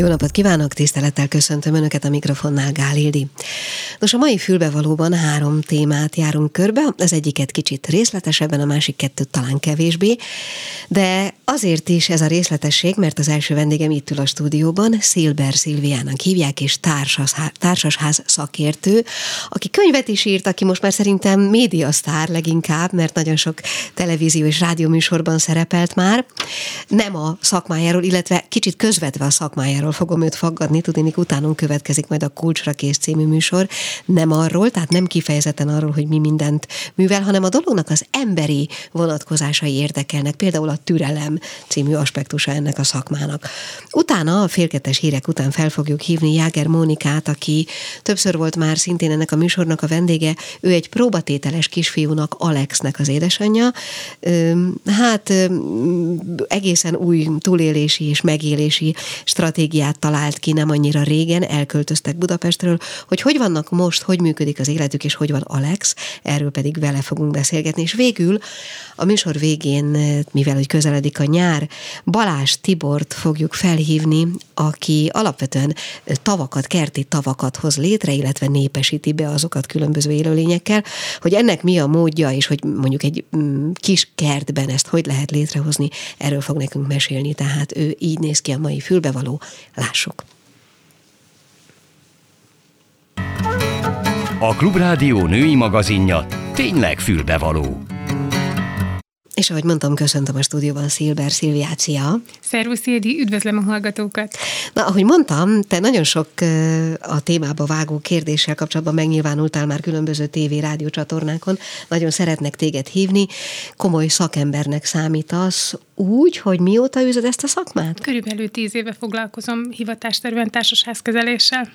Jó napot kívánok, tisztelettel köszöntöm Önöket a mikrofonnál, Gál. Nos, a mai fülbevalóban három témát járunk körbe, az egyiket kicsit részletesebben, a másik kettőt talán kevésbé, de azért is ez a részletesség, mert az első vendégem itt ül a stúdióban, Szilber Szilviának hívják, és társas, társasház szakértő, aki könyvet is írt, aki most már szerintem médiasztár leginkább, mert nagyon sok televízió és rádióműsorban szerepelt már, nem a szakmájáról, illetve kicsit közvetve a szakmájáról arról fogom őt faggatni, tudnék utánunk következik majd a Kulcsra kész című műsor, nem arról, tehát nem kifejezetten arról, hogy mi mindent művel, hanem a dolognak az emberi vonatkozásai érdekelnek, például a türelem című aspektusa ennek a szakmának. Utána, a félkettes hírek után fel fogjuk hívni Jáger Mónikát, aki többször volt már szintén ennek a műsornak a vendége, ő egy próbatételes kisfiúnak, Alexnek az édesanyja. Hát egészen új túlélési és megélési stratégia stratégiát talált ki nem annyira régen, elköltöztek Budapestről, hogy hogy vannak most, hogy működik az életük, és hogy van Alex, erről pedig vele fogunk beszélgetni. És végül a műsor végén, mivel hogy közeledik a nyár, Balás Tibort fogjuk felhívni, aki alapvetően tavakat, kerti tavakat hoz létre, illetve népesíti be azokat különböző élőlényekkel, hogy ennek mi a módja, és hogy mondjuk egy mm, kis kertben ezt hogy lehet létrehozni, erről fog nekünk mesélni, tehát ő így néz ki a mai fülbevaló Lássuk! A Klubrádió női magazinja tényleg fülbevaló. És ahogy mondtam, köszöntöm a stúdióban Szilber Szilviát, szia! Szervusz, Édi, üdvözlöm a hallgatókat! Na, ahogy mondtam, te nagyon sok a témába vágó kérdéssel kapcsolatban megnyilvánultál már különböző tévé, rádiócsatornákon. Nagyon szeretnek téged hívni. Komoly szakembernek számítasz, úgy, hogy mióta űzöd ezt a szakmát? Körülbelül tíz éve foglalkozom hivatásterűen társasházkezeléssel.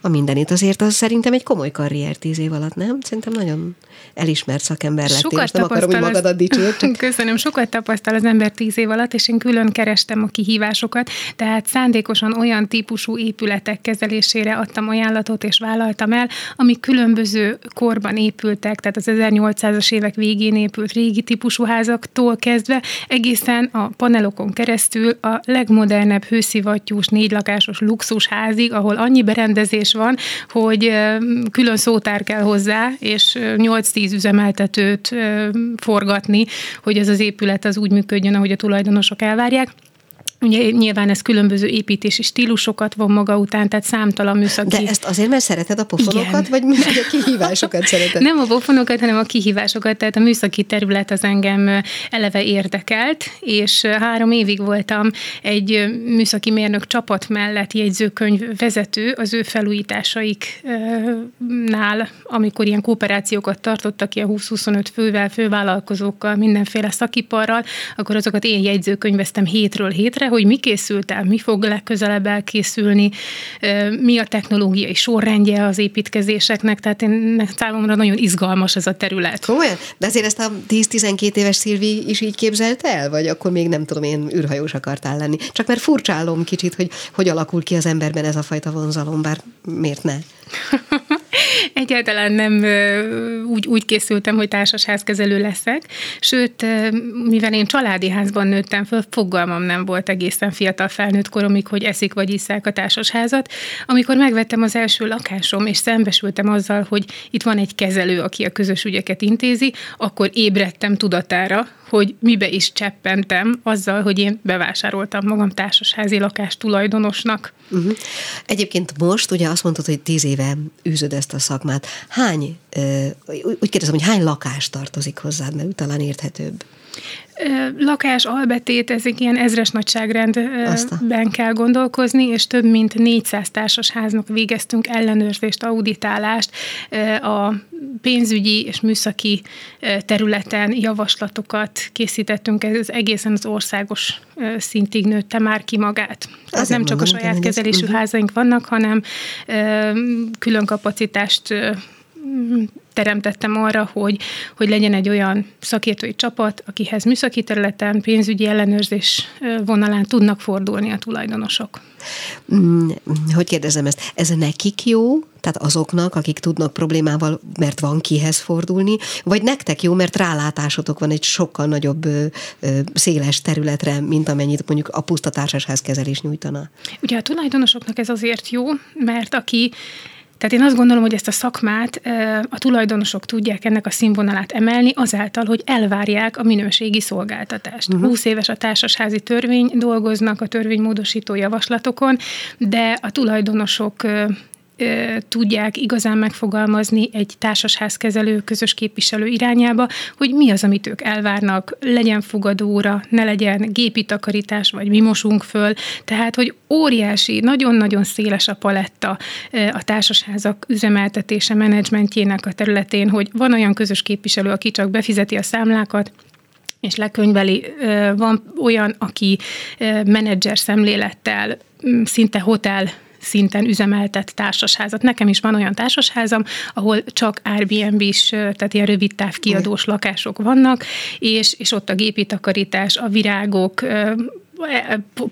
A mindenit azért az szerintem egy komoly karrier tíz év alatt, nem? Szerintem nagyon elismert szakember lettél. Sokat nem akarom, hogy magadat dicsért. Csak... Köszönöm, sokat tapasztal az ember tíz év alatt, és én külön kerestem a kihívásokat, tehát szándékosan olyan típusú épületek kezelésére adtam ajánlatot és vállaltam el, amik különböző korban épültek, tehát az 1800-as évek végén épült régi típusú házaktól kezdve egészen a panelokon keresztül a legmodernebb hőszivattyús, négylakásos luxusházig, ahol annyi berendezés van, hogy külön szótár kell hozzá, és 8-10 üzemeltetőt forgatni, hogy ez az épület az úgy működjön, ahogy a tulajdonosok elvárják. Ugye nyilván ez különböző építési stílusokat von maga után, tehát számtalan műszaki... De ezt azért, mert szereted a pofonokat, Igen. vagy a kihívásokat szereted? Nem a pofonokat, hanem a kihívásokat, tehát a műszaki terület az engem eleve érdekelt, és három évig voltam egy műszaki mérnök csapat mellett jegyzőkönyv vezető az ő felújításaiknál, amikor ilyen kooperációkat tartottak ki a 20-25 fővel, fővállalkozókkal, mindenféle szakiparral, akkor azokat én jegyzőkönyveztem hétről hétre, hogy mi készült el, mi fog legközelebb elkészülni, mi a technológiai sorrendje az építkezéseknek, tehát én számomra nagyon izgalmas ez a terület. Komolyan? De azért ezt a 10-12 éves Szilvi is így képzelt el, vagy akkor még nem tudom, én űrhajós akartál lenni? Csak mert furcsálom kicsit, hogy hogy alakul ki az emberben ez a fajta vonzalom, bár miért ne? Egyáltalán nem úgy, úgy készültem, hogy társasházkezelő leszek, sőt, mivel én családi házban nőttem föl, fogalmam nem volt egészen fiatal felnőtt koromig, hogy eszik vagy iszák a társasházat. Amikor megvettem az első lakásom, és szembesültem azzal, hogy itt van egy kezelő, aki a közös ügyeket intézi, akkor ébredtem tudatára, hogy mibe is cseppentem azzal, hogy én bevásároltam magam társasházi lakás tulajdonosnak. Uh-huh. Egyébként most ugye azt mondtad, hogy tíz éve űzöd ezt a szakmát. Hány, úgy kérdezem, hogy hány lakás tartozik hozzád, mert talán érthetőbb? Lakás, albetét, ezek ilyen ezres nagyságrendben kell gondolkozni, és több mint 400 társasháznak végeztünk ellenőrzést, auditálást, a pénzügyi és műszaki területen javaslatokat készítettünk, ez egészen az országos szintig nőtte már ki magát. Ez nem csak a saját kezelésű házaink vannak, hanem külön kapacitást teremtettem arra, hogy, hogy legyen egy olyan szakértői csapat, akihez műszaki területen, pénzügyi ellenőrzés vonalán tudnak fordulni a tulajdonosok. Mm, hogy kérdezem ezt? Ez nekik jó, tehát azoknak, akik tudnak problémával, mert van kihez fordulni, vagy nektek jó, mert rálátásotok van egy sokkal nagyobb széles területre, mint amennyit mondjuk a puszta kezelés nyújtana? Ugye a tulajdonosoknak ez azért jó, mert aki tehát én azt gondolom, hogy ezt a szakmát a tulajdonosok tudják ennek a színvonalát emelni azáltal, hogy elvárják a minőségi szolgáltatást. Uh-huh. 20 éves a társasházi törvény, dolgoznak a törvénymódosító javaslatokon, de a tulajdonosok tudják igazán megfogalmazni egy társasházkezelő, közös képviselő irányába, hogy mi az, amit ők elvárnak, legyen fogadóra, ne legyen gépi takarítás, vagy mi mosunk föl. Tehát, hogy óriási, nagyon-nagyon széles a paletta a társasházak üzemeltetése, menedzsmentjének a területén, hogy van olyan közös képviselő, aki csak befizeti a számlákat, és lekönyveli. Van olyan, aki menedzser szemlélettel, szinte hotel szinten üzemeltet társasházat. Nekem is van olyan társasházam, ahol csak Airbnb-s, tehát ilyen rövid távkiadós lakások vannak, és, és ott a gépi takarítás, a virágok, e,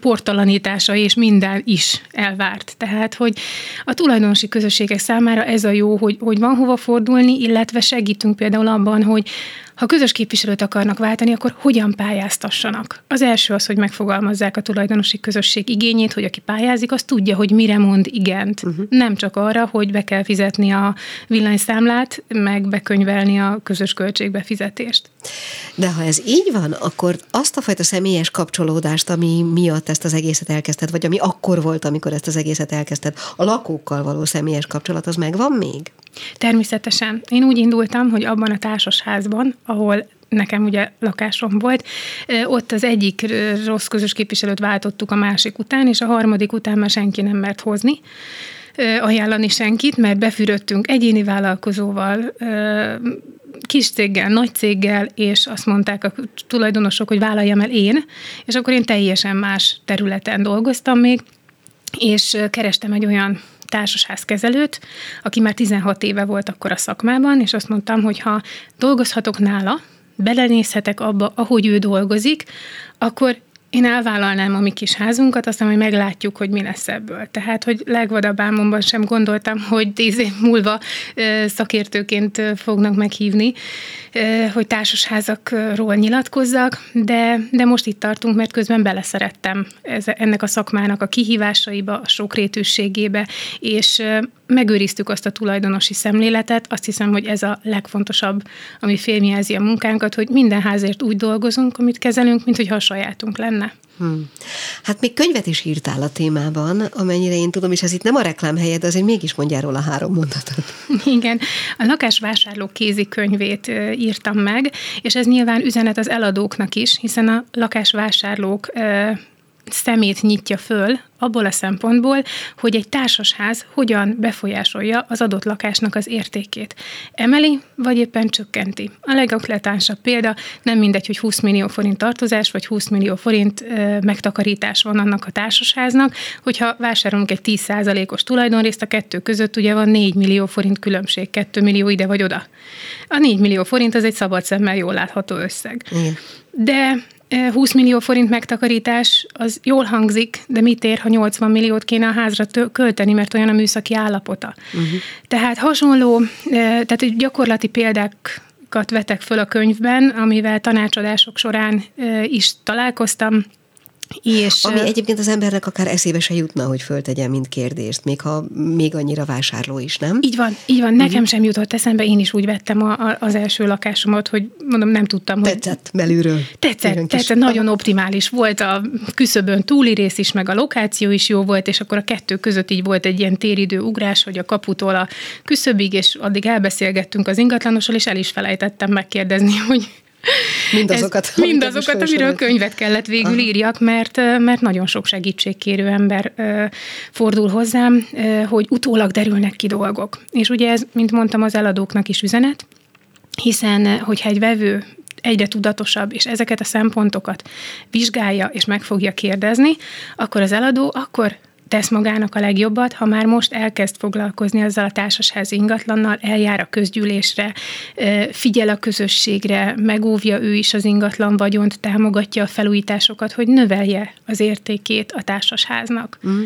portalanítása és minden is elvárt. Tehát, hogy a tulajdonosi közösségek számára ez a jó, hogy, hogy van hova fordulni, illetve segítünk például abban, hogy ha közös képviselőt akarnak váltani, akkor hogyan pályáztassanak? Az első az, hogy megfogalmazzák a tulajdonosi közösség igényét, hogy aki pályázik, az tudja, hogy mire mond igent. Uh-huh. Nem csak arra, hogy be kell fizetni a villanyszámlát, meg bekönyvelni a közös költségbefizetést. De ha ez így van, akkor azt a fajta személyes kapcsolódást, ami miatt ezt az egészet elkezdted, vagy ami akkor volt, amikor ezt az egészet elkezdted, a lakókkal való személyes kapcsolat, az megvan még? Természetesen. Én úgy indultam, hogy abban a társasházban, ahol nekem ugye lakásom volt, ott az egyik rossz közös képviselőt váltottuk a másik után, és a harmadik után már senki nem mert hozni ajánlani senkit, mert befürödtünk egyéni vállalkozóval, kis céggel, nagy céggel, és azt mondták a tulajdonosok, hogy vállaljam el én, és akkor én teljesen más területen dolgoztam még, és kerestem egy olyan társasházkezelőt, aki már 16 éve volt akkor a szakmában, és azt mondtam, hogy ha dolgozhatok nála, belenézhetek abba, ahogy ő dolgozik, akkor én elvállalnám a mi kis házunkat, aztán hogy meglátjuk, hogy mi lesz ebből. Tehát, hogy legvadabb álmomban sem gondoltam, hogy tíz év múlva szakértőként fognak meghívni, hogy társasházakról nyilatkozzak, de, de most itt tartunk, mert közben beleszerettem ennek a szakmának a kihívásaiba, a sokrétűségébe, és megőriztük azt a tulajdonosi szemléletet. Azt hiszem, hogy ez a legfontosabb, ami félmjelzi a munkánkat, hogy minden házért úgy dolgozunk, amit kezelünk, mint hogyha a sajátunk lenne. Hmm. Hát még könyvet is írtál a témában, amennyire én tudom, és ez itt nem a reklámhelyed, de azért mégis mondjál róla három mondatot. Igen, a lakásvásárló kézikönyvét írtam meg, és ez nyilván üzenet az eladóknak is, hiszen a lakásvásárlók szemét nyitja föl abból a szempontból, hogy egy társasház hogyan befolyásolja az adott lakásnak az értékét. Emeli, vagy éppen csökkenti. A legakletánsabb példa, nem mindegy, hogy 20 millió forint tartozás, vagy 20 millió forint ö, megtakarítás van annak a társasháznak, hogyha vásárolunk egy 10%-os tulajdonrészt, a kettő között ugye van 4 millió forint különbség, 2 millió ide vagy oda. A 4 millió forint az egy szabad szemmel jól látható összeg. Igen. De 20 millió forint megtakarítás, az jól hangzik, de mit ér, ha 80 milliót kéne a házra költeni, mert olyan a műszaki állapota. Uh-huh. Tehát hasonló, tehát gyakorlati példákat vetek föl a könyvben, amivel tanácsadások során is találkoztam, és, Ami egyébként az embernek akár eszébe se jutna, hogy föltegyen, mint kérdést, még ha még annyira vásárló is, nem? Így van, így van. Nekem uh-huh. sem jutott eszembe, én is úgy vettem a, a, az első lakásomat, hogy mondom, nem tudtam, hogy... Tetszett belülről. Tetszett, tetszett, kis... nagyon optimális volt, a küszöbön túli rész is, meg a lokáció is jó volt, és akkor a kettő között így volt egy ilyen téridő ugrás, hogy a kaputól a küszöbig, és addig elbeszélgettünk az ingatlanosról, és el is felejtettem megkérdezni, hogy Mindazokat, mindazokat amiről könyvet kellett végül Aha. írjak, mert, mert nagyon sok segítségkérő ember fordul hozzám, hogy utólag derülnek ki dolgok. És ugye ez, mint mondtam, az eladóknak is üzenet, hiszen hogyha egy vevő egyre tudatosabb, és ezeket a szempontokat vizsgálja, és meg fogja kérdezni, akkor az eladó akkor tesz magának a legjobbat, ha már most elkezd foglalkozni azzal a társasház ingatlannal, eljár a közgyűlésre, figyel a közösségre, megóvja ő is az ingatlan vagyont, támogatja a felújításokat, hogy növelje az értékét a társasháznak. Mm.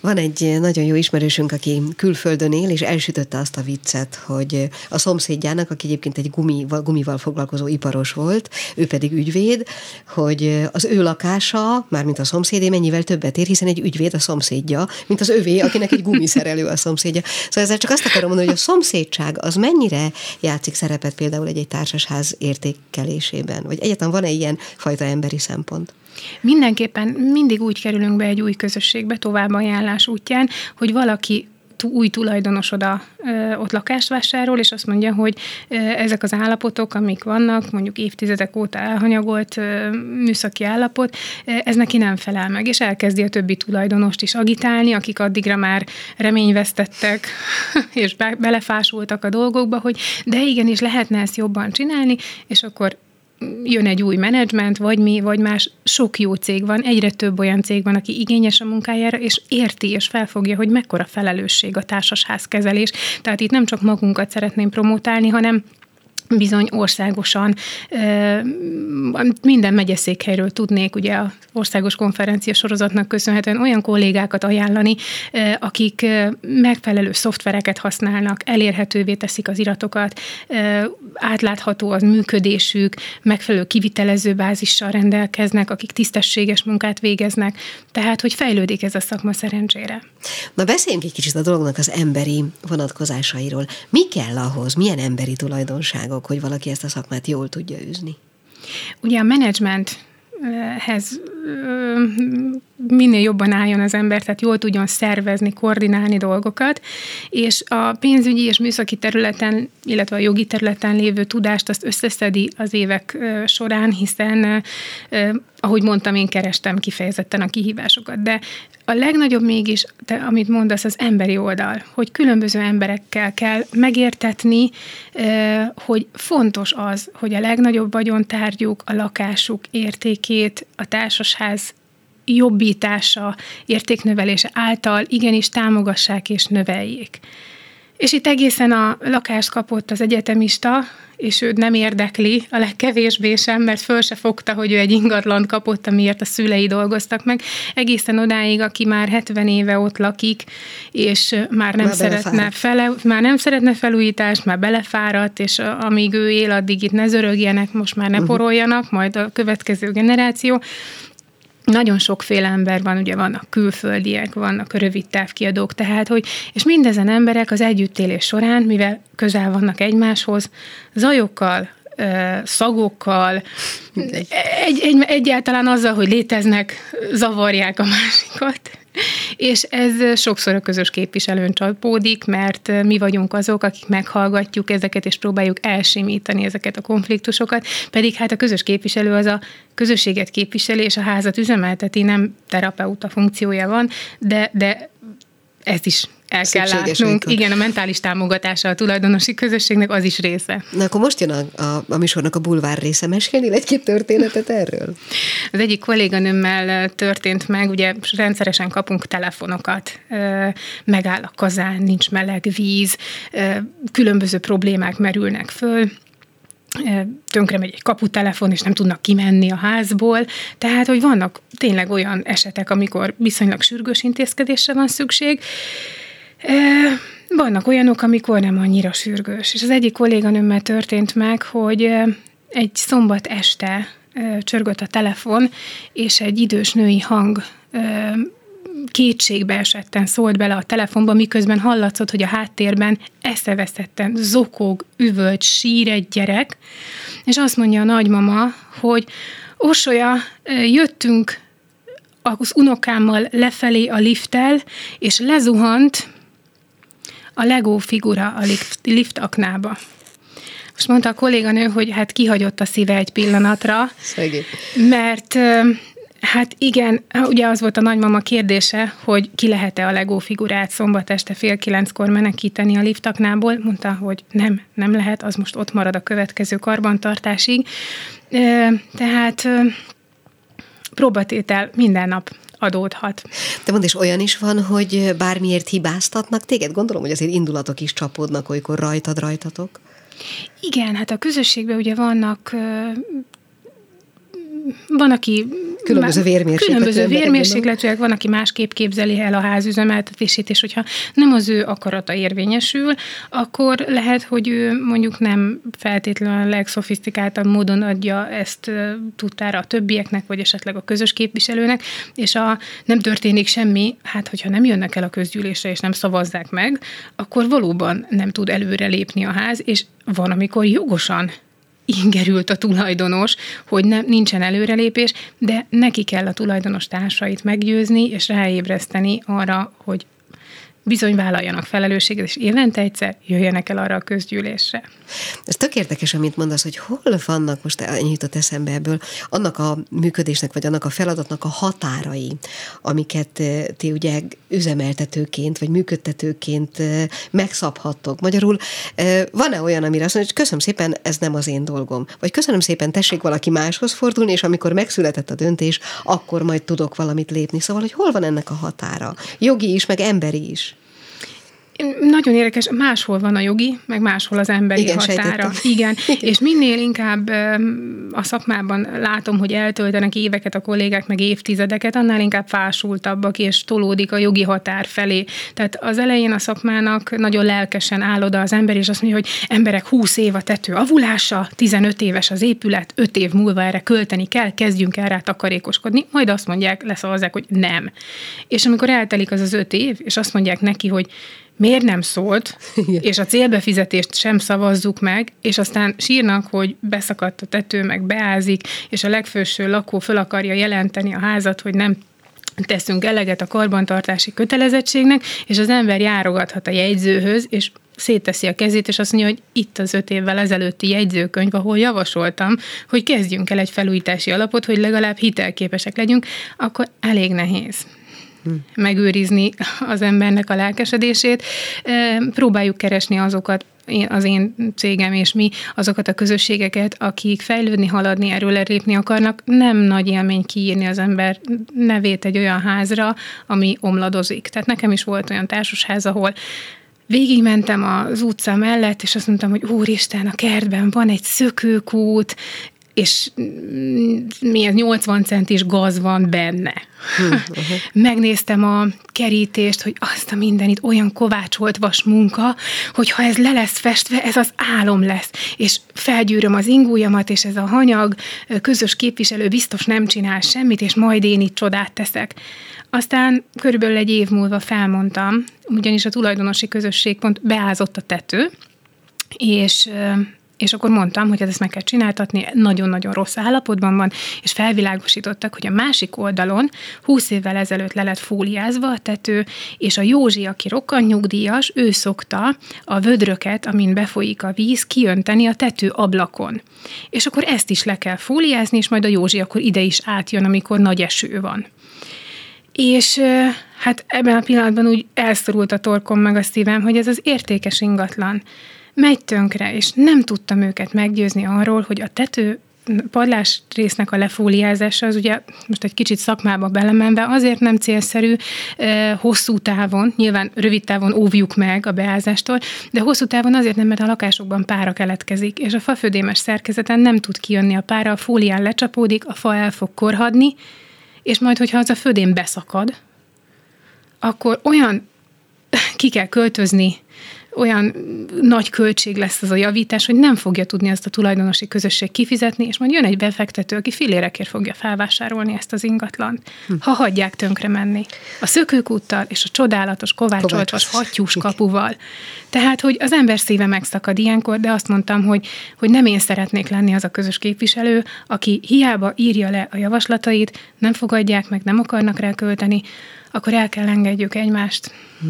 Van egy nagyon jó ismerősünk, aki külföldön él, és elsütötte azt a viccet, hogy a szomszédjának, aki egyébként egy gumival, gumival foglalkozó iparos volt, ő pedig ügyvéd, hogy az ő lakása, mármint a szomszédé mennyivel többet ér, hiszen egy ügyvéd a szomszédja, mint az övé, akinek egy gumiszerelő a szomszédja. Szóval ezzel csak azt akarom mondani, hogy a szomszédság az mennyire játszik szerepet például egy-egy társasház értékelésében? Vagy egyáltalán van-e ilyen fajta emberi szempont? Mindenképpen mindig úgy kerülünk be egy új közösségbe, továbbajánlás útján, hogy valaki új tulajdonosoda ott lakást vásárol, és azt mondja, hogy ezek az állapotok, amik vannak, mondjuk évtizedek óta elhanyagolt műszaki állapot, ez neki nem felel meg, és elkezdi a többi tulajdonost is agitálni, akik addigra már reményvesztettek, és be, belefásultak a dolgokba, hogy de igenis lehetne ezt jobban csinálni, és akkor jön egy új menedzsment, vagy mi, vagy más, sok jó cég van, egyre több olyan cég van, aki igényes a munkájára, és érti, és felfogja, hogy mekkora felelősség a társasházkezelés. Tehát itt nem csak magunkat szeretném promotálni, hanem bizony országosan minden megyeszékhelyről tudnék ugye a országos konferencia sorozatnak köszönhetően olyan kollégákat ajánlani, akik megfelelő szoftvereket használnak, elérhetővé teszik az iratokat, átlátható az működésük, megfelelő kivitelező bázissal rendelkeznek, akik tisztességes munkát végeznek, tehát hogy fejlődik ez a szakma szerencsére. Na beszéljünk egy kicsit a dolognak az emberi vonatkozásairól. Mi kell ahhoz, milyen emberi tulajdonságok, dolgok, hogy valaki ezt a szakmát jól tudja űzni? Ugye a menedzsment hez minél jobban álljon az ember, tehát jól tudjon szervezni, koordinálni dolgokat, és a pénzügyi és műszaki területen, illetve a jogi területen lévő tudást azt összeszedi az évek során, hiszen ahogy mondtam, én kerestem kifejezetten a kihívásokat, de a legnagyobb mégis, te, amit mondasz, az emberi oldal, hogy különböző emberekkel kell megértetni, hogy fontos az, hogy a legnagyobb vagyontárgyuk, a lakásuk értékét, a társasház jobbítása, értéknövelése által igenis támogassák és növeljék. És itt egészen a lakást kapott az egyetemista, és őt nem érdekli, a legkevésbé sem, mert föl se fogta, hogy ő egy ingatlan kapott, amiért a szülei dolgoztak meg. Egészen odáig, aki már 70 éve ott lakik, és már nem, már szeretne, fele, már nem szeretne felújítást, már belefáradt, és amíg ő él, addig itt ne zörögjenek, most már ne mhm. poroljanak, majd a következő generáció nagyon sokféle ember van, ugye vannak külföldiek, vannak rövid távkiadók, tehát, hogy, és mindezen emberek az együttélés során, mivel közel vannak egymáshoz, zajokkal, szagokkal, egy, egy, egyáltalán azzal, hogy léteznek, zavarják a másikat. És ez sokszor a közös képviselőn csapódik, mert mi vagyunk azok, akik meghallgatjuk ezeket, és próbáljuk elsimítani ezeket a konfliktusokat, pedig hát a közös képviselő az a közösséget képviseli, és a házat üzemelteti, nem terapeuta funkciója van, de, de ezt is el kell látnunk. Igen, a mentális támogatása a tulajdonosi közösségnek az is része. Na akkor most jön a, a, a műsornak a bulvár része. Mesélni egy-két történetet erről? Az egyik kolléganőmmel történt meg, ugye rendszeresen kapunk telefonokat, megáll a kazán, nincs meleg víz, különböző problémák merülnek föl, tönkre megy egy kaputelefon, és nem tudnak kimenni a házból. Tehát, hogy vannak tényleg olyan esetek, amikor viszonylag sürgős intézkedésre van szükség, vannak olyanok, amikor nem annyira sürgős. És az egyik kolléganőmmel történt meg, hogy egy szombat este csörgött a telefon, és egy idős női hang kétségbe esetten szólt bele a telefonba, miközben hallatszott, hogy a háttérben eszeveszetten zokog, üvölt, sír egy gyerek, és azt mondja a nagymama, hogy Orsolya, jöttünk az unokámmal lefelé a lifttel, és lezuhant a Lego figura a lift, lift aknába. Most mondta a kolléganő, hogy hát kihagyott a szíve egy pillanatra, Szegény. mert Hát igen, ugye az volt a nagymama kérdése, hogy ki lehet-e a Lego figurát szombat este fél kilenckor menekíteni a liftaknából. Mondta, hogy nem, nem lehet, az most ott marad a következő karbantartásig. Tehát próbatétel minden nap adódhat. Te mondd, és olyan is van, hogy bármiért hibáztatnak téged? Gondolom, hogy azért indulatok is csapódnak, olykor rajtad rajtatok. Igen, hát a közösségben ugye vannak van, aki különböző vérmérsékletűek. Különböző vérmérsékletűek, van, aki másképp képzeli el a házüzemeltetését, és hogyha nem az ő akarata érvényesül, akkor lehet, hogy ő mondjuk nem feltétlenül a legszofisztikáltabb módon adja ezt tudtára a többieknek, vagy esetleg a közös képviselőnek, és a nem történik semmi, hát hogyha nem jönnek el a közgyűlésre, és nem szavazzák meg, akkor valóban nem tud előre lépni a ház, és van, amikor jogosan ingerült a tulajdonos, hogy ne, nincsen előrelépés, de neki kell a tulajdonos társait meggyőzni és ráébreszteni arra, hogy bizony vállaljanak felelősséget, és évente egyszer jöjjenek el arra a közgyűlésre. Ez tök érdekes, amit mondasz, hogy hol vannak, most ennyi jutott eszembe ebből, annak a működésnek, vagy annak a feladatnak a határai, amiket eh, ti ugye üzemeltetőként, vagy működtetőként eh, megszabhattok. Magyarul eh, van-e olyan, amire azt mondja, hogy köszönöm szépen, ez nem az én dolgom. Vagy köszönöm szépen, tessék valaki máshoz fordulni, és amikor megszületett a döntés, akkor majd tudok valamit lépni. Szóval, hogy hol van ennek a határa? Jogi is, meg emberi is. Nagyon érdekes, máshol van a jogi, meg máshol az emberi Igen, határa. Sejtettem. Igen, és minél inkább a szakmában látom, hogy eltöltenek éveket a kollégák, meg évtizedeket, annál inkább fásultabbak, és tolódik a jogi határ felé. Tehát az elején a szakmának nagyon lelkesen áll oda az ember, és azt mondja, hogy emberek 20 év a tető avulása, 15 éves az épület, 5 év múlva erre költeni kell, kezdjünk el rá takarékoskodni, majd azt mondják, leszavazzák, hogy nem. És amikor eltelik az az 5 év, és azt mondják neki, hogy miért nem szólt, Igen. és a célbefizetést sem szavazzuk meg, és aztán sírnak, hogy beszakadt a tető, meg beázik, és a legfőső lakó föl akarja jelenteni a házat, hogy nem teszünk eleget a karbantartási kötelezettségnek, és az ember járogathat a jegyzőhöz, és szétteszi a kezét, és azt mondja, hogy itt az öt évvel ezelőtti jegyzőkönyv, ahol javasoltam, hogy kezdjünk el egy felújítási alapot, hogy legalább hitelképesek legyünk, akkor elég nehéz megőrizni az embernek a lelkesedését. Próbáljuk keresni azokat, az én cégem és mi azokat a közösségeket, akik fejlődni, haladni, erről lépni akarnak, nem nagy élmény kiírni az ember nevét egy olyan házra, ami omladozik. Tehát nekem is volt olyan társasház, ahol végigmentem az utca mellett, és azt mondtam, hogy úristen, a kertben van egy szökőkút, és milyen 80 centis gaz van benne. uh-huh. Megnéztem a kerítést, hogy azt a mindenit olyan kovácsolt vas munka, hogy ha ez le lesz festve, ez az álom lesz. És felgyűröm az ingújamat, és ez a hanyag közös képviselő biztos nem csinál semmit, és majd én itt csodát teszek. Aztán körülbelül egy év múlva felmondtam, ugyanis a tulajdonosi közösség pont beázott a tető, és és akkor mondtam, hogy ezt meg kell csináltatni, nagyon-nagyon rossz állapotban van, és felvilágosítottak, hogy a másik oldalon 20 évvel ezelőtt le lett fóliázva a tető, és a Józsi, aki rokkan nyugdíjas, ő szokta a vödröket, amin befolyik a víz, kiönteni a tető ablakon. És akkor ezt is le kell fóliázni, és majd a Józsi akkor ide is átjön, amikor nagy eső van. És hát ebben a pillanatban úgy elszorult a torkom meg a szívem, hogy ez az értékes ingatlan megy tönkre, és nem tudtam őket meggyőzni arról, hogy a tető padlás résznek a lefóliázása az ugye most egy kicsit szakmába belemenve azért nem célszerű hosszú távon, nyilván rövid távon óvjuk meg a beázástól, de hosszú távon azért nem, mert a lakásokban pára keletkezik, és a fafödémes szerkezeten nem tud kijönni a pára, a fólián lecsapódik, a fa el fog korhadni, és majd, hogyha az a födém beszakad, akkor olyan ki kell költözni olyan nagy költség lesz az a javítás, hogy nem fogja tudni ezt a tulajdonosi közösség kifizetni, és majd jön egy befektető, aki filérekért fogja felvásárolni ezt az ingatlant, hm. ha hagyják tönkre menni. A szökőkúttal és a csodálatos kovácsoltos hattyús kapuval. Tehát, hogy az ember szíve megszakad ilyenkor, de azt mondtam, hogy, hogy nem én szeretnék lenni az a közös képviselő, aki hiába írja le a javaslatait, nem fogadják meg, nem akarnak rá költeni, akkor el kell engedjük egymást. Hm.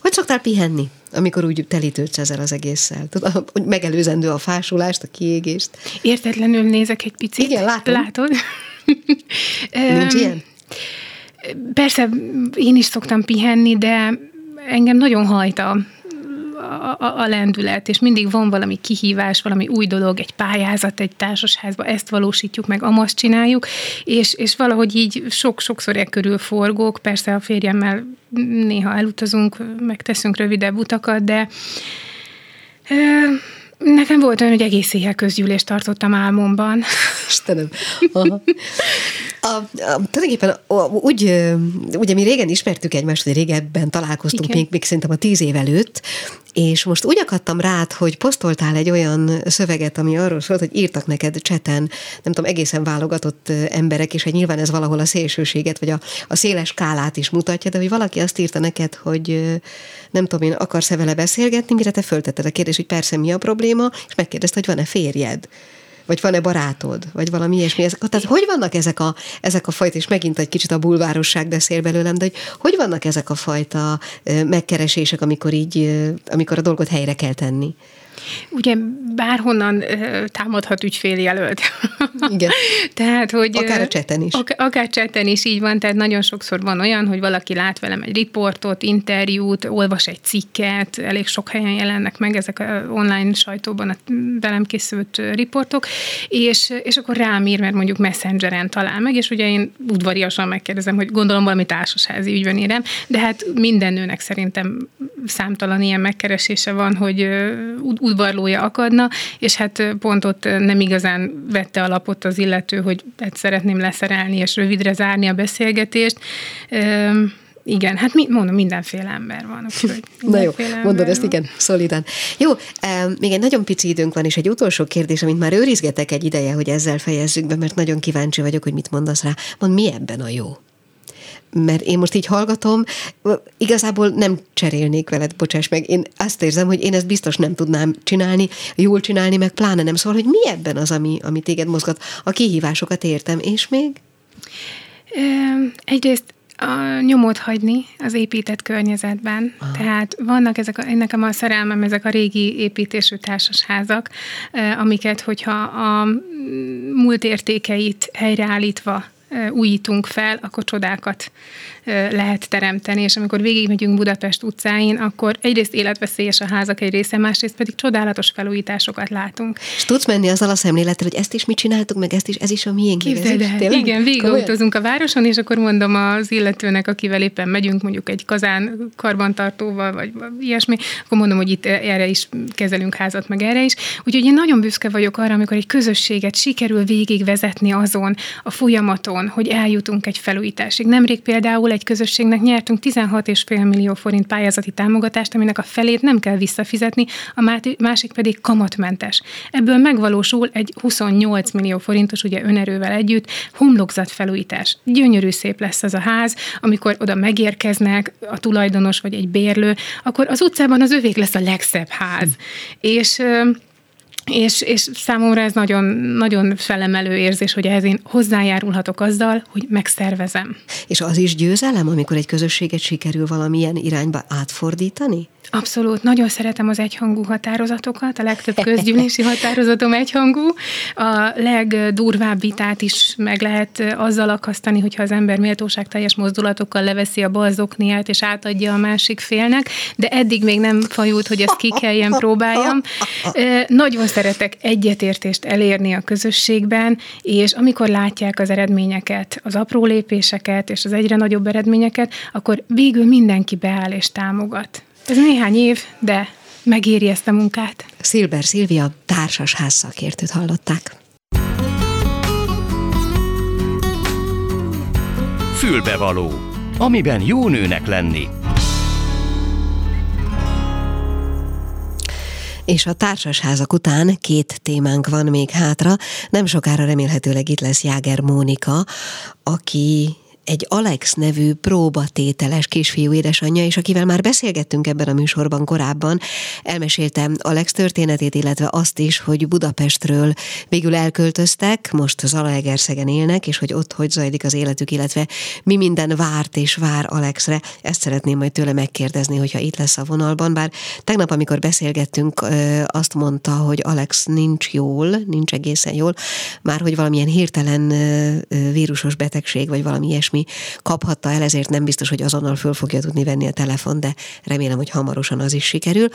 Hogy szoktál pihenni, amikor úgy telítődsz ezzel az egésszel? Tudod, hogy megelőzendő a fásulást, a kiégést? Értetlenül nézek egy picit. Igen, látom. Látod? Nincs ilyen? Persze, én is szoktam pihenni, de engem nagyon hajt a, a, a, a lendület, és mindig van valami kihívás, valami új dolog, egy pályázat egy társasházba, ezt valósítjuk meg, amazt csináljuk, és, és valahogy így sok-sokszor e körül forgók, persze a férjemmel néha elutazunk, megteszünk rövidebb utakat, de Nekem volt olyan, hogy egész éjjel közgyűlést tartottam álmomban. Istenem. Aha. A, a, tulajdonképpen a, úgy, ugye mi régen ismertük egymást, hogy régebben találkoztunk, még, még szerintem a tíz év előtt, és most úgy akadtam rád, hogy posztoltál egy olyan szöveget, ami arról szólt, hogy írtak neked cseten, nem tudom, egészen válogatott emberek, és hogy nyilván ez valahol a szélsőséget, vagy a, a széles skálát is mutatja, de hogy valaki azt írta neked, hogy nem tudom én, akarsz-e vele beszélgetni, mire te föltetted a kérdést, hogy persze mi a probléma, és megkérdezte, hogy van-e férjed vagy van-e barátod, vagy valami ilyesmi. Ezek, tehát hogy vannak ezek a, ezek a fajta, és megint egy kicsit a bulvárosság beszél belőlem, de hogy, hogy vannak ezek a fajta megkeresések, amikor így, amikor a dolgot helyre kell tenni? Ugye bárhonnan támadhat ügyféljelölt. Igen. tehát, hogy... Akár a cseten is. Ak- akár cseten is így van, tehát nagyon sokszor van olyan, hogy valaki lát velem egy riportot, interjút, olvas egy cikket, elég sok helyen jelennek meg ezek a online sajtóban a velem készült riportok, és, és akkor rám ír, mert mondjuk messengeren talál meg, és ugye én udvariasan megkérdezem, hogy gondolom valami társasházi ügyben érem, de hát minden nőnek szerintem számtalan ilyen megkeresése van, hogy udvarlója akadna, és hát pont ott nem igazán vette alapot az illető, hogy hát szeretném leszerelni és rövidre zárni a beszélgetést. Igen, hát mi, mondom, mindenféle ember van. Úgyhogy Na jó, mondod ezt, igen, szolidan. Jó, még egy nagyon pici időnk van, és egy utolsó kérdés, amit már őrizgetek egy ideje, hogy ezzel fejezzük be, mert nagyon kíváncsi vagyok, hogy mit mondasz rá. Mond, mi ebben a jó? Mert én most így hallgatom, igazából nem cserélnék veled, bocsáss meg, én azt érzem, hogy én ezt biztos nem tudnám csinálni, jól csinálni, meg pláne nem szól, hogy mi ebben az, ami, ami téged mozgat. A kihívásokat értem, és még? Egyrészt a nyomot hagyni az épített környezetben. Aha. Tehát vannak ezek, a, nekem a szerelmem, ezek a régi építésű társasházak, amiket, hogyha a múlt értékeit helyreállítva újítunk fel, akkor csodákat lehet teremteni, és amikor végigmegyünk Budapest utcáin, akkor egyrészt életveszélyes a házak egy része, másrészt pedig csodálatos felújításokat látunk. És tudsz menni azzal a szemlélettel, hogy ezt is mi csináltuk, meg ezt is, ez is a miénk. Képzeld el, igen, végigutazunk a városon, és akkor mondom az illetőnek, akivel éppen megyünk, mondjuk egy kazán karbantartóval, vagy ilyesmi, akkor mondom, hogy itt erre is kezelünk házat, meg erre is. Úgyhogy én nagyon büszke vagyok arra, amikor egy közösséget sikerül végigvezetni azon a folyamaton, hogy eljutunk egy felújításig. Nemrég például egy közösségnek nyertünk 16,5 millió forint pályázati támogatást, aminek a felét nem kell visszafizetni, a másik pedig kamatmentes. Ebből megvalósul egy 28 millió forintos, ugye önerővel együtt, homlokzat felújítás. Gyönyörű szép lesz az a ház, amikor oda megérkeznek a tulajdonos vagy egy bérlő, akkor az utcában az övék lesz a legszebb ház. És és, és számomra ez nagyon, nagyon felemelő érzés, hogy ehhez én hozzájárulhatok azzal, hogy megszervezem. És az is győzelem, amikor egy közösséget sikerül valamilyen irányba átfordítani? Abszolút, nagyon szeretem az egyhangú határozatokat, a legtöbb közgyűlési határozatom egyhangú. A legdurvább vitát is meg lehet azzal akasztani, hogyha az ember méltóság teljes mozdulatokkal leveszi a balzokniát és átadja a másik félnek, de eddig még nem fajult, hogy ezt ki kelljen próbáljam. Nagyon szeretek egyetértést elérni a közösségben, és amikor látják az eredményeket, az apró lépéseket és az egyre nagyobb eredményeket, akkor végül mindenki beáll és támogat. Ez néhány év, de megéri ezt a munkát. Szilber Szilvia társas házszakértőt hallották. Fülbevaló, amiben jó nőnek lenni. És a társasházak után két témánk van még hátra. Nem sokára remélhetőleg itt lesz Jáger Mónika, aki egy Alex nevű próbatételes kisfiú édesanyja, és akivel már beszélgettünk ebben a műsorban korábban, elmeséltem Alex történetét, illetve azt is, hogy Budapestről végül elköltöztek, most Zalaegerszegen élnek, és hogy ott hogy zajlik az életük, illetve mi minden várt és vár Alexre. Ezt szeretném majd tőle megkérdezni, hogyha itt lesz a vonalban, bár tegnap, amikor beszélgettünk, azt mondta, hogy Alex nincs jól, nincs egészen jól, már hogy valamilyen hirtelen vírusos betegség, vagy valami ilyesmi ilyesmi kaphatta el, ezért nem biztos, hogy azonnal föl fogja tudni venni a telefon, de remélem, hogy hamarosan az is sikerül.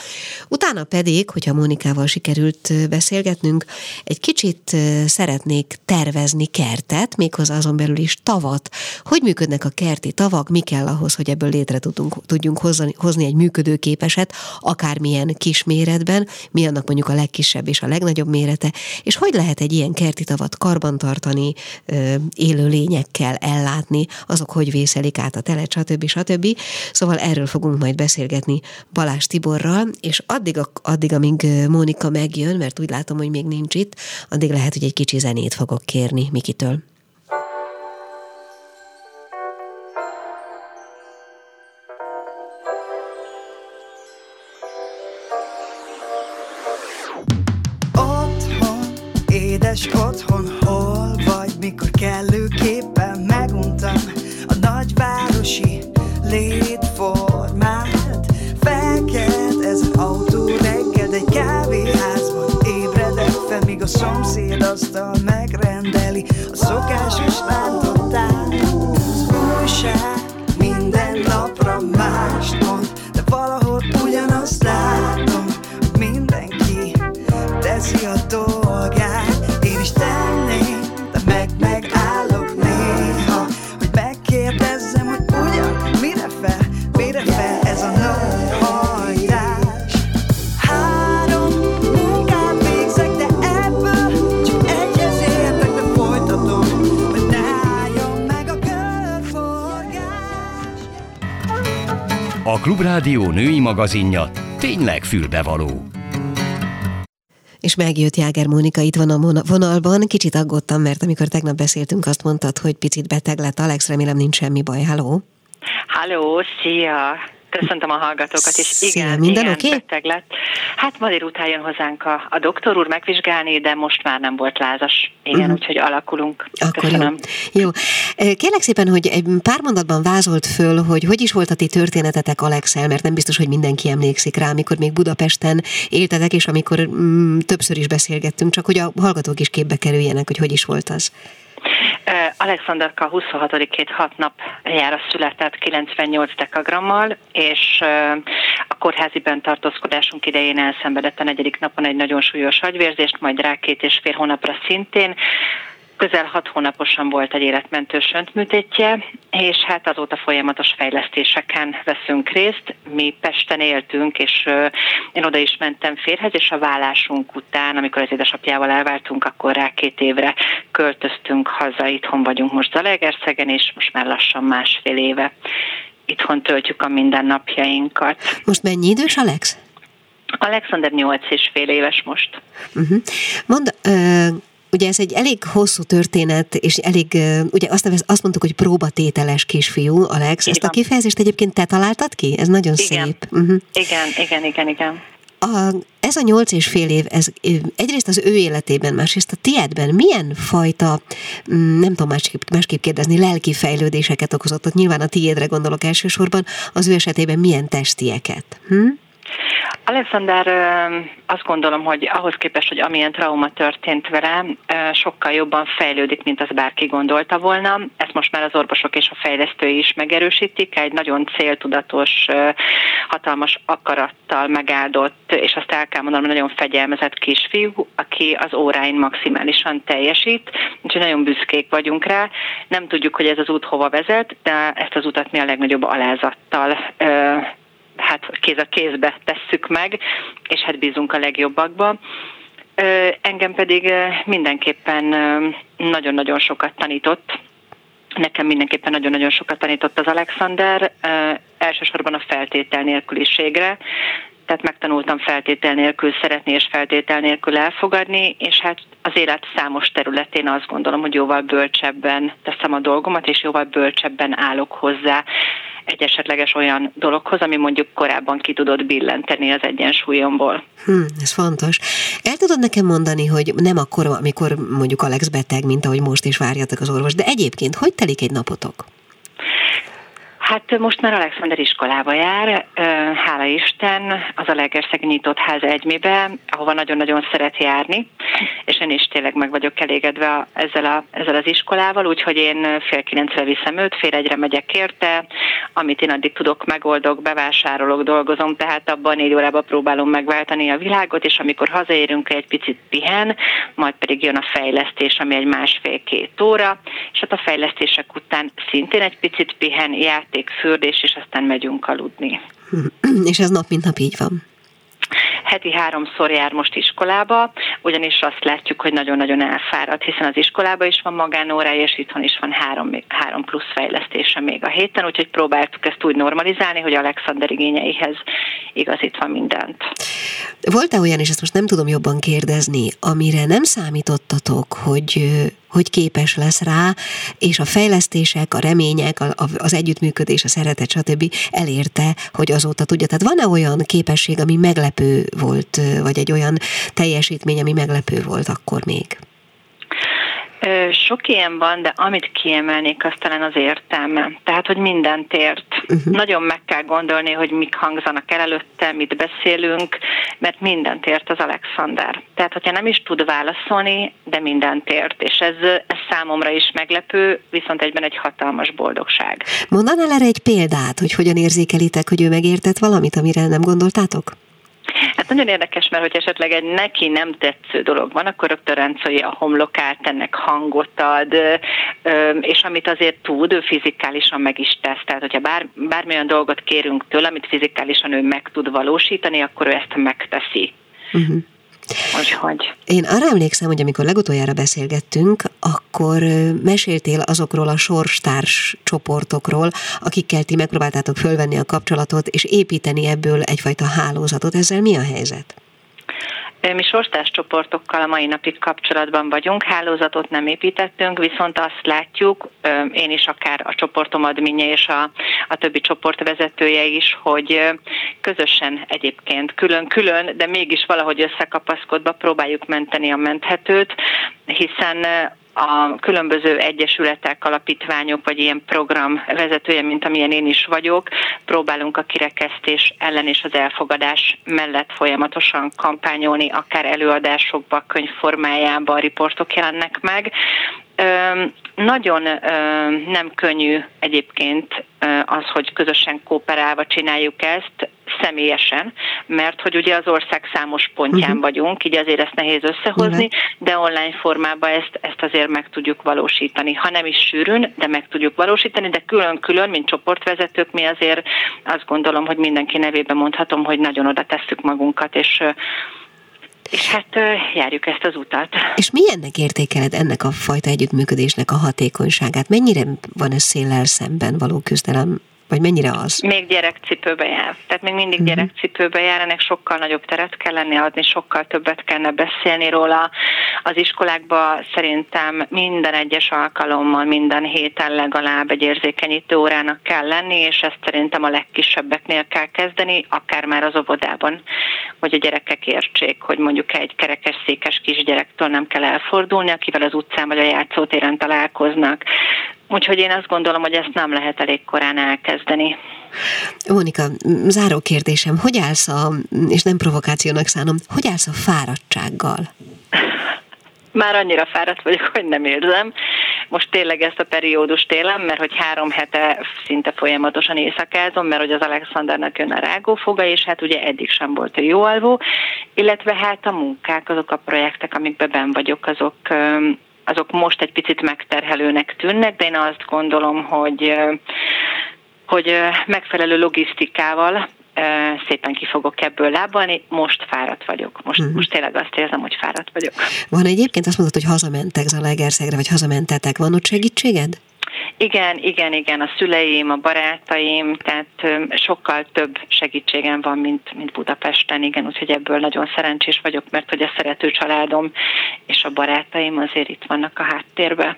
Utána pedig, hogyha Mónikával sikerült beszélgetnünk, egy kicsit szeretnék tervezni kertet, méghozzá azon belül is tavat. Hogy működnek a kerti tavak, mi kell ahhoz, hogy ebből létre tudunk, tudjunk hozni, hozni egy működőképeset, akármilyen kis méretben, mi annak mondjuk a legkisebb és a legnagyobb mérete, és hogy lehet egy ilyen kerti tavat karbantartani, élő lényekkel ellátni, azok hogy vészelik át a telet, stb. stb. Szóval erről fogunk majd beszélgetni Balázs Tiborral, és addig, addig amíg Mónika megjön, mert úgy látom, hogy még nincs itt, addig lehet, hogy egy kicsi zenét fogok kérni Mikitől. A szomszéd asztal megrendeli a szokásos Klubrádió női magazinja tényleg fülbevaló. És megjött Jáger Mónika, itt van a vonalban. Kicsit aggódtam, mert amikor tegnap beszéltünk, azt mondtad, hogy picit beteg lett. Alex, remélem nincs semmi baj. Halló? Halló, szia! Köszöntöm a hallgatókat, és igen, Szia, minden igen, okay? beteg lett. Hát ma délután jön hozzánk a, a doktor úr megvizsgálni, de most már nem volt lázas. Igen, uh-huh. úgyhogy alakulunk. Akkor Köszönöm. jó. jó. Kérlek szépen, hogy egy pár mondatban vázolt föl, hogy hogy is volt a ti történetetek Alexel, mert nem biztos, hogy mindenki emlékszik rá, amikor még Budapesten éltetek, és amikor mm, többször is beszélgettünk, csak hogy a hallgatók is képbe kerüljenek, hogy hogy is volt az. Alexanderka 26-ét hat nap jára született 98 dekagrammal, és a kórházi tartózkodásunk idején elszenvedett a negyedik napon egy nagyon súlyos agyvérzést, majd rá két és fél hónapra szintén. Közel hat hónaposan volt egy életmentő söntműtétje, és hát azóta folyamatos fejlesztéseken veszünk részt. Mi Pesten éltünk, és én oda is mentem férhez, és a vállásunk után, amikor az édesapjával elváltunk, akkor rá két évre költöztünk haza, itthon vagyunk most Zalaegerszegen, és most már lassan másfél éve itthon töltjük a mindennapjainkat. Most mennyi idős Alex? Alexander 8 és fél éves most. Uh-huh. Mond, uh, Ugye ez egy elég hosszú történet, és elég, ugye azt, azt mondtuk, hogy próbatételes kisfiú, Alex. Igen. Ezt a kifejezést egyébként te találtad ki? Ez nagyon igen. szép. Uh-huh. Igen, igen, igen, igen. A, ez a nyolc és fél év, ez egyrészt az ő életében, másrészt a tiédben milyen fajta, mm, nem tudom másképp, másképp kérdezni, lelki fejlődéseket okozott? Ott nyilván a tiédre gondolok elsősorban, az ő esetében milyen testieket? Hm? Alexander azt gondolom, hogy ahhoz képest, hogy amilyen trauma történt vele, sokkal jobban fejlődik, mint az bárki gondolta volna. Ezt most már az orvosok és a fejlesztői is megerősítik. Egy nagyon céltudatos, hatalmas akarattal megáldott, és azt el kell mondanom, nagyon fegyelmezett kisfiú, aki az óráin maximálisan teljesít, úgyhogy nagyon büszkék vagyunk rá. Nem tudjuk, hogy ez az út hova vezet, de ezt az utat mi a legnagyobb alázattal hát kéz a kézbe tesszük meg, és hát bízunk a legjobbakba. Engem pedig mindenképpen nagyon-nagyon sokat tanított, Nekem mindenképpen nagyon-nagyon sokat tanított az Alexander, elsősorban a feltétel nélküliségre, tehát megtanultam feltétel nélkül szeretni és feltétel nélkül elfogadni, és hát az élet számos területén azt gondolom, hogy jóval bölcsebben teszem a dolgomat, és jóval bölcsebben állok hozzá egy esetleges olyan dologhoz, ami mondjuk korábban ki tudott billenteni az egyensúlyomból. Hm, ez fontos. El tudod nekem mondani, hogy nem akkor, amikor mondjuk Alex beteg, mint ahogy most is várjatok az orvos, de egyébként hogy telik egy napotok? Hát most már Alexander iskolába jár, hála Isten, az a Legerszeg nyitott ház egymébe, ahova nagyon-nagyon szeret járni. és én is tényleg meg vagyok elégedve ezzel, a, ezzel az iskolával, úgyhogy én fél kilencre viszem őt, fél egyre megyek érte, amit én addig tudok, megoldok, bevásárolok, dolgozom, tehát abban négy órában próbálom megváltani a világot, és amikor hazaérünk, egy picit pihen, majd pedig jön a fejlesztés, ami egy másfél-két óra, és hát a fejlesztések után szintén egy picit pihen, játék, fürdés, és aztán megyünk aludni. És ez nap mint nap így van? heti háromszor jár most iskolába, ugyanis azt látjuk, hogy nagyon-nagyon elfáradt, hiszen az iskolába is van magánórája, és itthon is van három, három plusz fejlesztése még a héten, úgyhogy próbáltuk ezt úgy normalizálni, hogy Alexander igényeihez igazítva mindent. Volt-e olyan, és ezt most nem tudom jobban kérdezni, amire nem számítottatok, hogy hogy képes lesz rá, és a fejlesztések, a remények, az együttműködés, a szeretet, stb. elérte, hogy azóta tudja. Tehát van-e olyan képesség, ami meglepő volt, vagy egy olyan teljesítmény, ami meglepő volt akkor még? Sok ilyen van, de amit kiemelnék, az talán az értelme. Tehát, hogy mindent ért. Uh-huh. Nagyon meg kell gondolni, hogy mik hangzanak el előtte, mit beszélünk, mert mindent ért az Alexander. Tehát, hogyha nem is tud válaszolni, de mindent ért. És ez, ez számomra is meglepő, viszont egyben egy hatalmas boldogság. Mondanál erre egy példát, hogy hogyan érzékelitek, hogy ő megértett valamit, amire nem gondoltátok? Hát nagyon érdekes, mert hogy esetleg egy neki nem tetsző dolog van, akkor rögtön ráncolja a homlokát, ennek hangot ad, és amit azért tud, ő fizikálisan meg is tesz. Tehát, hogyha bár, bármilyen dolgot kérünk tőle, amit fizikálisan ő meg tud valósítani, akkor ő ezt megteszi. Uh-huh. Úgyhogy. Én arra emlékszem, hogy amikor legutoljára beszélgettünk, akkor meséltél azokról a sorstárs csoportokról, akikkel ti megpróbáltátok fölvenni a kapcsolatot, és építeni ebből egyfajta hálózatot. Ezzel mi a helyzet? Mi sorstás csoportokkal a mai napig kapcsolatban vagyunk, hálózatot nem építettünk, viszont azt látjuk, én is akár a csoportom adminje és a, a többi csoport vezetője is, hogy közösen egyébként külön-külön, de mégis valahogy összekapaszkodva próbáljuk menteni a menthetőt, hiszen a különböző egyesületek, alapítványok, vagy ilyen program vezetője, mint amilyen én is vagyok, próbálunk a kirekesztés ellen és az elfogadás mellett folyamatosan kampányolni, akár előadásokba, könyvformájában riportok jelennek meg. Nagyon nem könnyű egyébként az, hogy közösen kooperálva csináljuk ezt, személyesen, mert hogy ugye az ország számos pontján uh-huh. vagyunk, így azért ezt nehéz összehozni, de online formában ezt, ezt azért meg tudjuk valósítani. Ha nem is sűrűn, de meg tudjuk valósítani, de külön-külön, mint csoportvezetők, mi azért azt gondolom, hogy mindenki nevében mondhatom, hogy nagyon oda tesszük magunkat, és és hát járjuk ezt az utat. És milyennek értékeled ennek a fajta együttműködésnek a hatékonyságát? Mennyire van ez széllel szemben való küzdelem vagy mennyire az? Még gyerekcipőbe jár. Tehát még mindig uh-huh. gyerekcipőbe jár, ennek sokkal nagyobb teret kellene adni, sokkal többet kellene beszélni róla. Az iskolákban szerintem minden egyes alkalommal, minden héten legalább egy érzékenyítő órának kell lenni, és ezt szerintem a legkisebbeknél kell kezdeni, akár már az óvodában, hogy a gyerekek értsék, hogy mondjuk egy kerekes székes kisgyerektől nem kell elfordulni, akivel az utcán vagy a játszótéren találkoznak. Úgyhogy én azt gondolom, hogy ezt nem lehet elég korán elkezdeni. Mónika, záró kérdésem, hogy állsz a, és nem provokációnak szánom, hogy állsz a fáradtsággal? Már annyira fáradt vagyok, hogy nem érzem. Most tényleg ezt a periódust élem, mert hogy három hete szinte folyamatosan éjszakázom, mert hogy az Alexandernek jön a rágófoga, és hát ugye eddig sem volt jó alvó, illetve hát a munkák, azok a projektek, amikben ben vagyok, azok azok most egy picit megterhelőnek tűnnek, de én azt gondolom, hogy hogy megfelelő logisztikával szépen ki fogok ebből lábalni, most fáradt vagyok. Most, uh-huh. most tényleg azt érzem, hogy fáradt vagyok. Van egyébként azt mondod, hogy hazamentek Zalaegerszegre, vagy hazamentetek. Van ott segítséged? Igen, igen, igen, a szüleim, a barátaim, tehát sokkal több segítségem van, mint, mint Budapesten, igen, úgyhogy ebből nagyon szerencsés vagyok, mert hogy a szerető családom és a barátaim azért itt vannak a háttérben.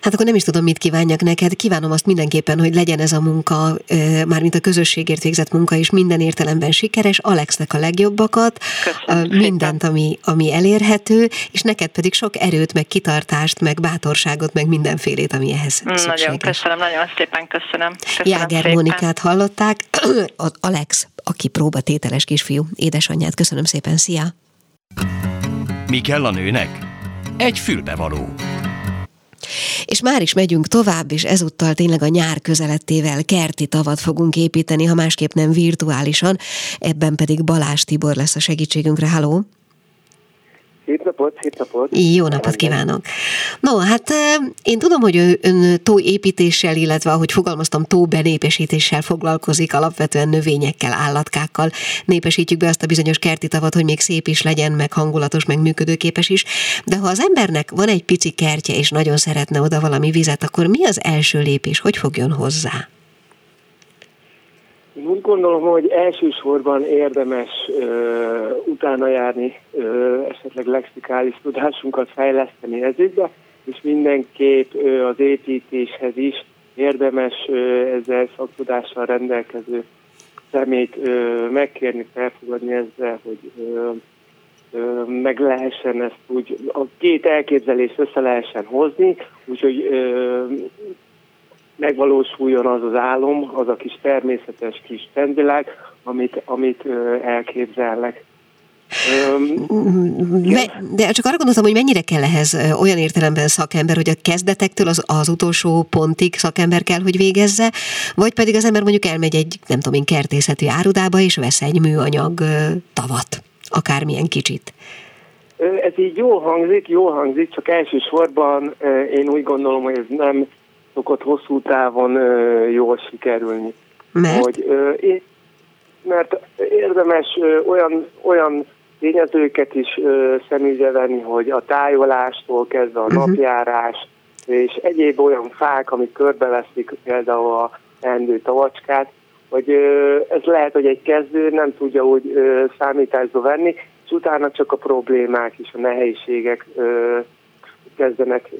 Hát akkor nem is tudom, mit kívánjak neked. Kívánom azt mindenképpen, hogy legyen ez a munka, mármint a közösségért végzett munka is minden értelemben sikeres. Alexnek a legjobbakat, Köszönöm mindent, ami, ami elérhető, és neked pedig sok erőt, meg kitartást, meg bátorságot, meg mindenfélét, ami ehhez szükséges. Nagyon köszönöm, nagyon szépen köszönöm. köszönöm Jáger szépen. Monikát hallották, Alex, aki próbatételes kisfiú, édesanyját. Köszönöm szépen, szia! Mi kell a nőnek? Egy fülbevaló. És már is megyünk tovább, és ezúttal tényleg a nyár közelettével kerti tavat fogunk építeni, ha másképp nem virtuálisan. Ebben pedig Balázs Tibor lesz a segítségünkre. Halló! Szép napot, szép napot. Jó napot kívánok. No, hát én tudom, hogy ön tóépítéssel, illetve ahogy fogalmaztam, tó benépesítéssel foglalkozik, alapvetően növényekkel, állatkákkal népesítjük be azt a bizonyos kerti tavat, hogy még szép is legyen, meg hangulatos, meg működőképes is. De ha az embernek van egy pici kertje, és nagyon szeretne oda valami vizet, akkor mi az első lépés? Hogy fogjon hozzá? Én úgy gondolom, hogy elsősorban érdemes ö, utána járni, ö, esetleg lexikális tudásunkat fejleszteni ezügybe, és mindenképp ö, az építéshez is érdemes ö, ezzel szaktudással rendelkező szemét ö, megkérni, felfogadni ezzel, hogy ö, ö, meg lehessen ezt úgy, a két elképzelést össze lehessen hozni, úgyhogy ö, megvalósuljon az az álom, az a kis természetes kis szentvilág, amit, amit elképzelnek. De csak arra gondoltam, hogy mennyire kell ehhez olyan értelemben szakember, hogy a kezdetektől az, az utolsó pontig szakember kell, hogy végezze, vagy pedig az ember mondjuk elmegy egy, nem tudom én, kertészeti árudába, és vesz egy műanyag tavat, akármilyen kicsit. Ez így jó hangzik, jó hangzik, csak elsősorban én úgy gondolom, hogy ez nem szokott hosszú távon jól sikerülni. Mert? Hogy, én, mert érdemes olyan, olyan tényezőket is szemügyre venni, hogy a tájolástól kezdve a uh-huh. napjárás, és egyéb olyan fák, amik körbeveszik például a endő tavacskát, hogy ez lehet, hogy egy kezdő nem tudja úgy számításba venni, és utána csak a problémák és a nehézségek kezdenek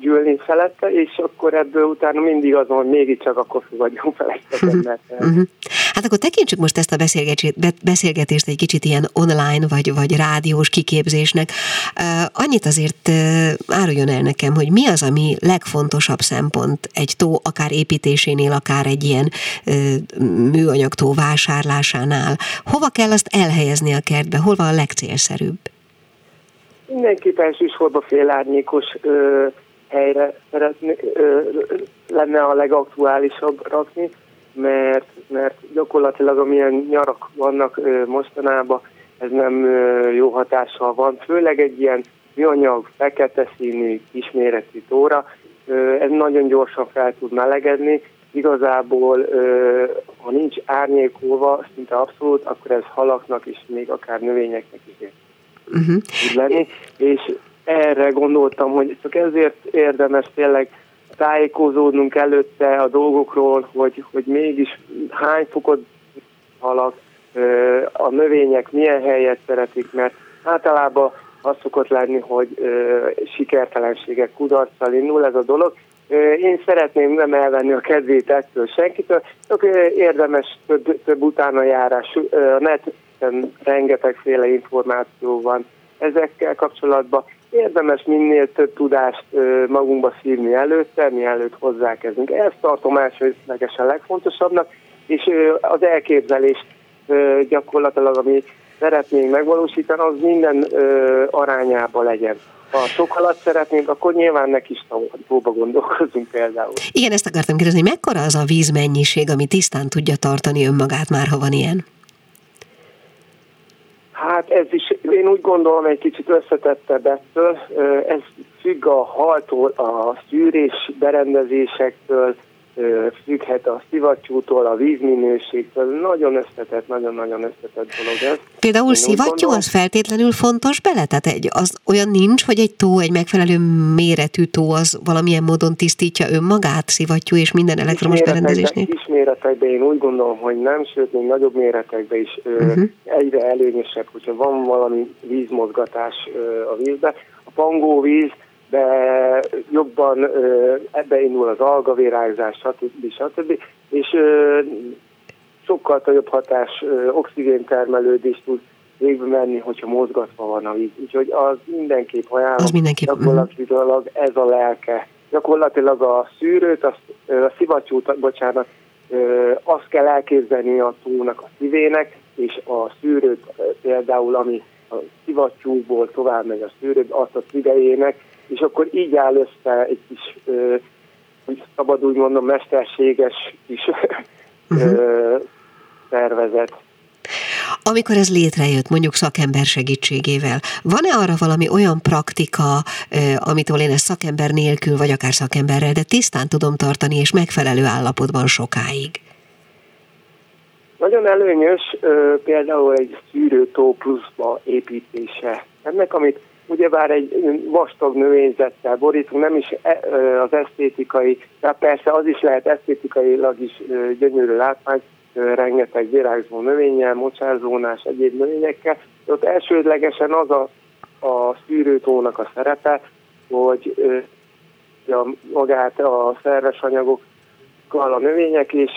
gyűlni felette, és akkor ebből utána mindig azon, hogy mégiscsak akkor fogadjon fel ezt a embert. Uh-huh. Hát akkor tekintsük most ezt a beszélgetést egy kicsit ilyen online vagy, vagy rádiós kiképzésnek. Annyit azért áruljon el nekem, hogy mi az, ami legfontosabb szempont egy tó, akár építésénél, akár egy ilyen műanyagtó vásárlásánál. Hova kell azt elhelyezni a kertbe? Hol van a legcélszerűbb? Mindenképp elsősorban félárnyékos ö, helyre szeretni, ö, lenne a legaktuálisabb rakni, mert, mert gyakorlatilag amilyen nyarak vannak ö, mostanában, ez nem ö, jó hatással van, főleg egy ilyen műanyag, fekete színű, kisméretű tóra, ö, ez nagyon gyorsan fel tud melegedni, igazából, ö, ha nincs árnyékolva, szinte abszolút, akkor ez halaknak is, még akár növényeknek is uh-huh. lenni, és erre gondoltam, hogy csak ezért érdemes tényleg tájékozódnunk előtte a dolgokról, hogy, hogy mégis hány fokot halak, a növények milyen helyet szeretik, mert általában az szokott lenni, hogy sikertelenségek, kudarccal indul ez a dolog. Én szeretném nem elvenni a kedvét ettől senkitől, csak érdemes több, több utána járás. A net rengetegféle információ van ezekkel kapcsolatban. Érdemes minél több tudást magunkba szívni előtte, mielőtt hozzákezdünk. Ezt tartom elsőlegesen legfontosabbnak, és az elképzelés gyakorlatilag, amit szeretnénk megvalósítani, az minden arányában legyen. Ha sok halat szeretnénk, akkor nyilván neki is tóba gondolkozunk például. Igen, ezt akartam kérdezni, mekkora az a vízmennyiség, ami tisztán tudja tartani önmagát már, ha van ilyen? Hát ez is, én úgy gondolom, egy kicsit összetettebb ettől. Ez függ a haltól, a szűrés berendezésektől, függhet a szivattyútól, a vízminőségtől. Nagyon összetett, nagyon-nagyon összetett dolog ez. Például szivattyú az feltétlenül fontos bele? Tehát egy, az olyan nincs, hogy egy tó, egy megfelelő méretű tó az valamilyen módon tisztítja önmagát, szivattyú és minden elektromos berendezésnél? Kis méretekben én úgy gondolom, hogy nem, sőt, még nagyobb méretekben is uh-huh. egyre előnyösebb, hogyha van valami vízmozgatás a vízbe. A pangóvíz de jobban ebbe indul az algavirágzás, stb. stb. És sokkal jobb hatás, oxigéntermelődés tud végbe menni, hogyha mozgatva van a víz. Úgyhogy az mindenképp ajánlom. Az mindenképp. Gyakorlatilag ez a lelke. Gyakorlatilag a szűrőt, azt, a szivattyút, bocsánat, azt kell elképzelni a túlnak a szívének, és a szűrőt például, ami a szivattyúból tovább megy a szűrő, azt a idejének, és akkor így áll össze egy kis, hogy szabad úgy mondom, mesterséges kis uh-huh. szervezet. Amikor ez létrejött, mondjuk szakember segítségével, van-e arra valami olyan praktika, amitől én ezt szakember nélkül, vagy akár szakemberrel, de tisztán tudom tartani, és megfelelő állapotban sokáig? Nagyon előnyös például egy szűrőtó pluszba építése. Ennek, amit ugyebár egy vastag növényzettel borítunk, nem is e, az esztétikai, de persze az is lehet esztétikailag is gyönyörű látvány, rengeteg virágzó növényel, mocsárzónás, egyéb növényekkel. Ott elsődlegesen az a, a szűrőtónak a szerepe, hogy a, magát a szerves anyagokkal a növények, és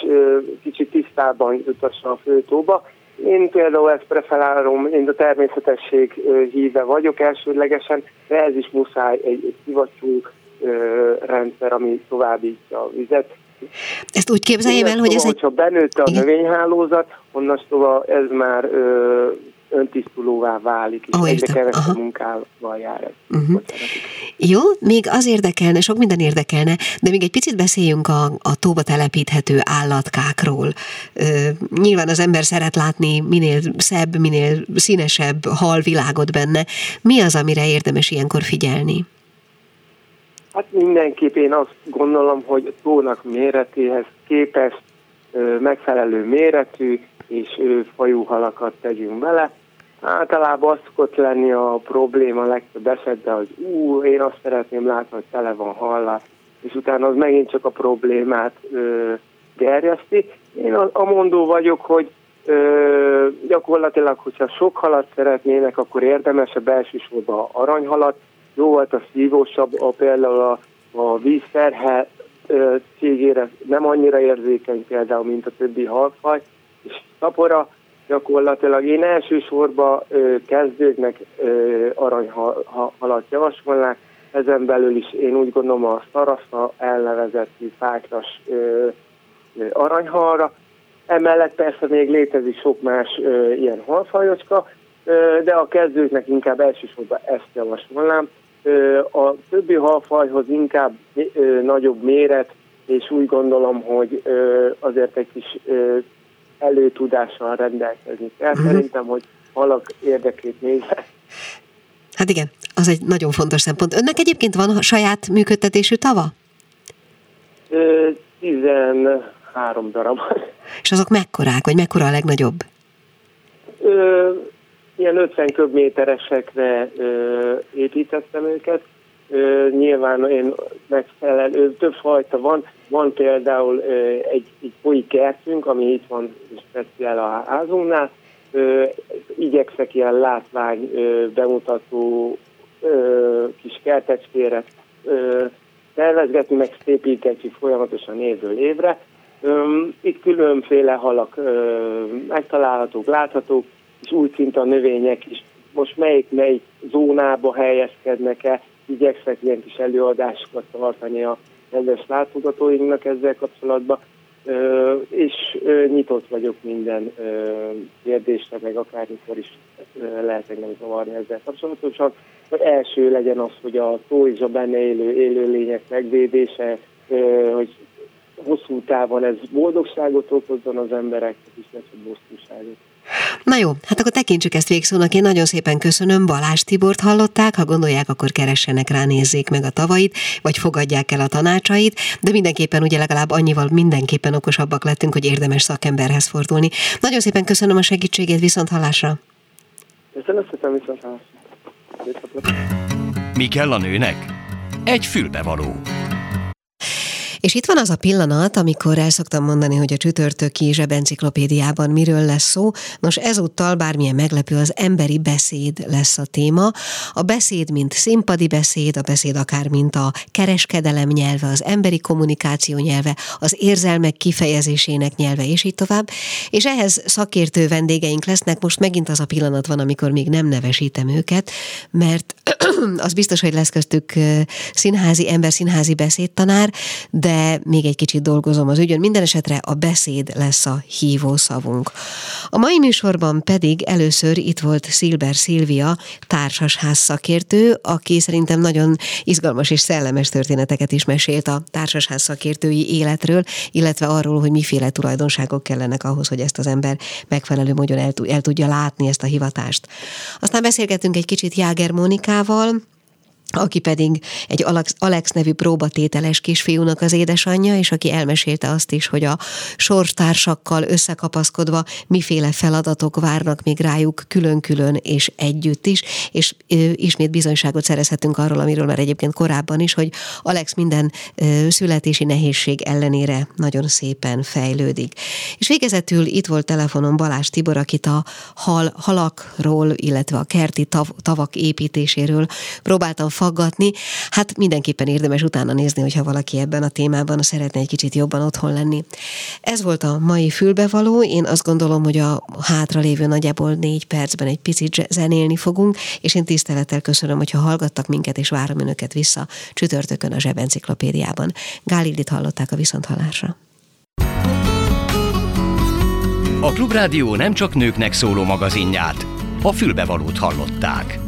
kicsit tisztában jutassa a főtóba. Én például ezt preferálom, én a természetesség híve vagyok elsődlegesen, de ez is muszáj egy, egy szivattyú rendszer, ami továbbítja a vizet. Ezt úgy képzeljem el, hogy ez egy... Ha benőtt a növényhálózat, onnan szóval ez már ö, öntisztulóvá válik, és oh, egyre kevesebb munkával jár ez. Uh-huh. Jó, még az érdekelne, sok minden érdekelne, de még egy picit beszéljünk a, a tóba telepíthető állatkákról. Ö, nyilván az ember szeret látni minél szebb, minél színesebb halvilágot benne. Mi az, amire érdemes ilyenkor figyelni? Hát mindenképp én azt gondolom, hogy a tónak méretéhez képest megfelelő méretű és fajú halakat tegyünk bele. Általában az szokott lenni a probléma legtöbb esetben, hogy ú, én azt szeretném látni, hogy tele van hallal, és utána az megint csak a problémát ö, gerjeszti. Én a, a mondó vagyok, hogy ö, gyakorlatilag, hogyha sok halat szeretnének, akkor érdemesebb elsősorban aranyhalat, jó volt a szívósabb, a, például a, a vízterhe cégére nem annyira érzékeny például, mint a többi halfaj, és tapora gyakorlatilag. Én elsősorban ö, kezdőknek ö, aranyhalat javasolnák, ezen belül is én úgy gondolom a szarasza ö, ö, aranyhalra. Emellett persze még létezik sok más ö, ilyen halfajocska, ö, de a kezdőknek inkább elsősorban ezt javasolnám. A többi halfajhoz inkább nagyobb méret, és úgy gondolom, hogy azért egy kis előtudással rendelkezni kell. Uh-huh. Szerintem, hogy halak érdekét nézve. Hát igen, az egy nagyon fontos szempont. Önnek egyébként van saját működtetésű tava? 13 darab. És azok mekkorák, vagy mekkora a legnagyobb? ilyen 50 köbméteresekre ö, építettem őket. Ö, nyilván én megfelelő, több fajta van. Van például egy, egy folyi kertünk, ami itt van speciál a házunknál. Ö, igyekszek ilyen látvány bemutató kis kertecskére ö, tervezgetni, meg szépíteni folyamatosan évről évre. Itt különféle halak megtalálhatók, láthatók, és úgy szinte a növények is most melyik melyik zónába helyezkednek el, igyekszek ilyen kis előadásokat tartani a kedves látogatóinknak ezzel kapcsolatban, és nyitott vagyok minden kérdésre, meg akármikor is lehet engem zavarni ezzel kapcsolatosan. Az első legyen az, hogy a tó és a benne élő élőlények megvédése, hogy hosszú távon ez boldogságot okozzon az embereknek, és ne csak bosszúságot. Na jó, hát akkor tekintsük ezt végszónak. Én nagyon szépen köszönöm. Balázs Tibort hallották. Ha gondolják, akkor keressenek rá, nézzék meg a tavait, vagy fogadják el a tanácsait. De mindenképpen ugye legalább annyival mindenképpen okosabbak lettünk, hogy érdemes szakemberhez fordulni. Nagyon szépen köszönöm a segítségét, viszont hallásra. Köszönöm szépen, viszont hallásra. Mi kell a nőnek? Egy fülbevaló. És itt van az a pillanat, amikor el szoktam mondani, hogy a csütörtöki zsebenciklopédiában miről lesz szó. Nos, ezúttal bármilyen meglepő, az emberi beszéd lesz a téma. A beszéd, mint színpadi beszéd, a beszéd akár mint a kereskedelem nyelve, az emberi kommunikáció nyelve, az érzelmek kifejezésének nyelve, és így tovább. És ehhez szakértő vendégeink lesznek. Most megint az a pillanat van, amikor még nem nevesítem őket, mert az biztos, hogy lesz köztük színházi ember, színházi beszédtanár, de még egy kicsit dolgozom az ügyön. Minden esetre a beszéd lesz a hívó szavunk. A mai műsorban pedig először itt volt Szilber Szilvia, társasház szakértő, aki szerintem nagyon izgalmas és szellemes történeteket is mesélt a társasház szakértői életről, illetve arról, hogy miféle tulajdonságok kellenek ahhoz, hogy ezt az ember megfelelő módon el, el tudja látni ezt a hivatást. Aztán beszélgettünk egy kicsit Jáger Mónikával, aki pedig egy Alex, Alex nevű próbatételes kisfiúnak az édesanyja, és aki elmesélte azt is, hogy a sorstársakkal összekapaszkodva miféle feladatok várnak még rájuk külön-külön és együtt is, és ismét bizonyságot szerezhetünk arról, amiről már egyébként korábban is, hogy Alex minden születési nehézség ellenére nagyon szépen fejlődik. És végezetül itt volt telefonon Balázs Tibor, akit a hal, halakról, illetve a kerti tav, tavak építéséről próbáltam faggatni, hát mindenképpen érdemes utána nézni, hogyha valaki ebben a témában szeretne egy kicsit jobban otthon lenni. Ez volt a mai fülbevaló, én azt gondolom, hogy a hátralévő nagyjából négy percben egy picit zenélni fogunk, és én tisztelettel köszönöm, hogyha hallgattak minket, és várom önöket vissza csütörtökön a Zsebenciklopédiában. Gálildit hallották a Viszonthallásra. A Klubrádió nem csak nőknek szóló magazinját, a fülbevalót hallották.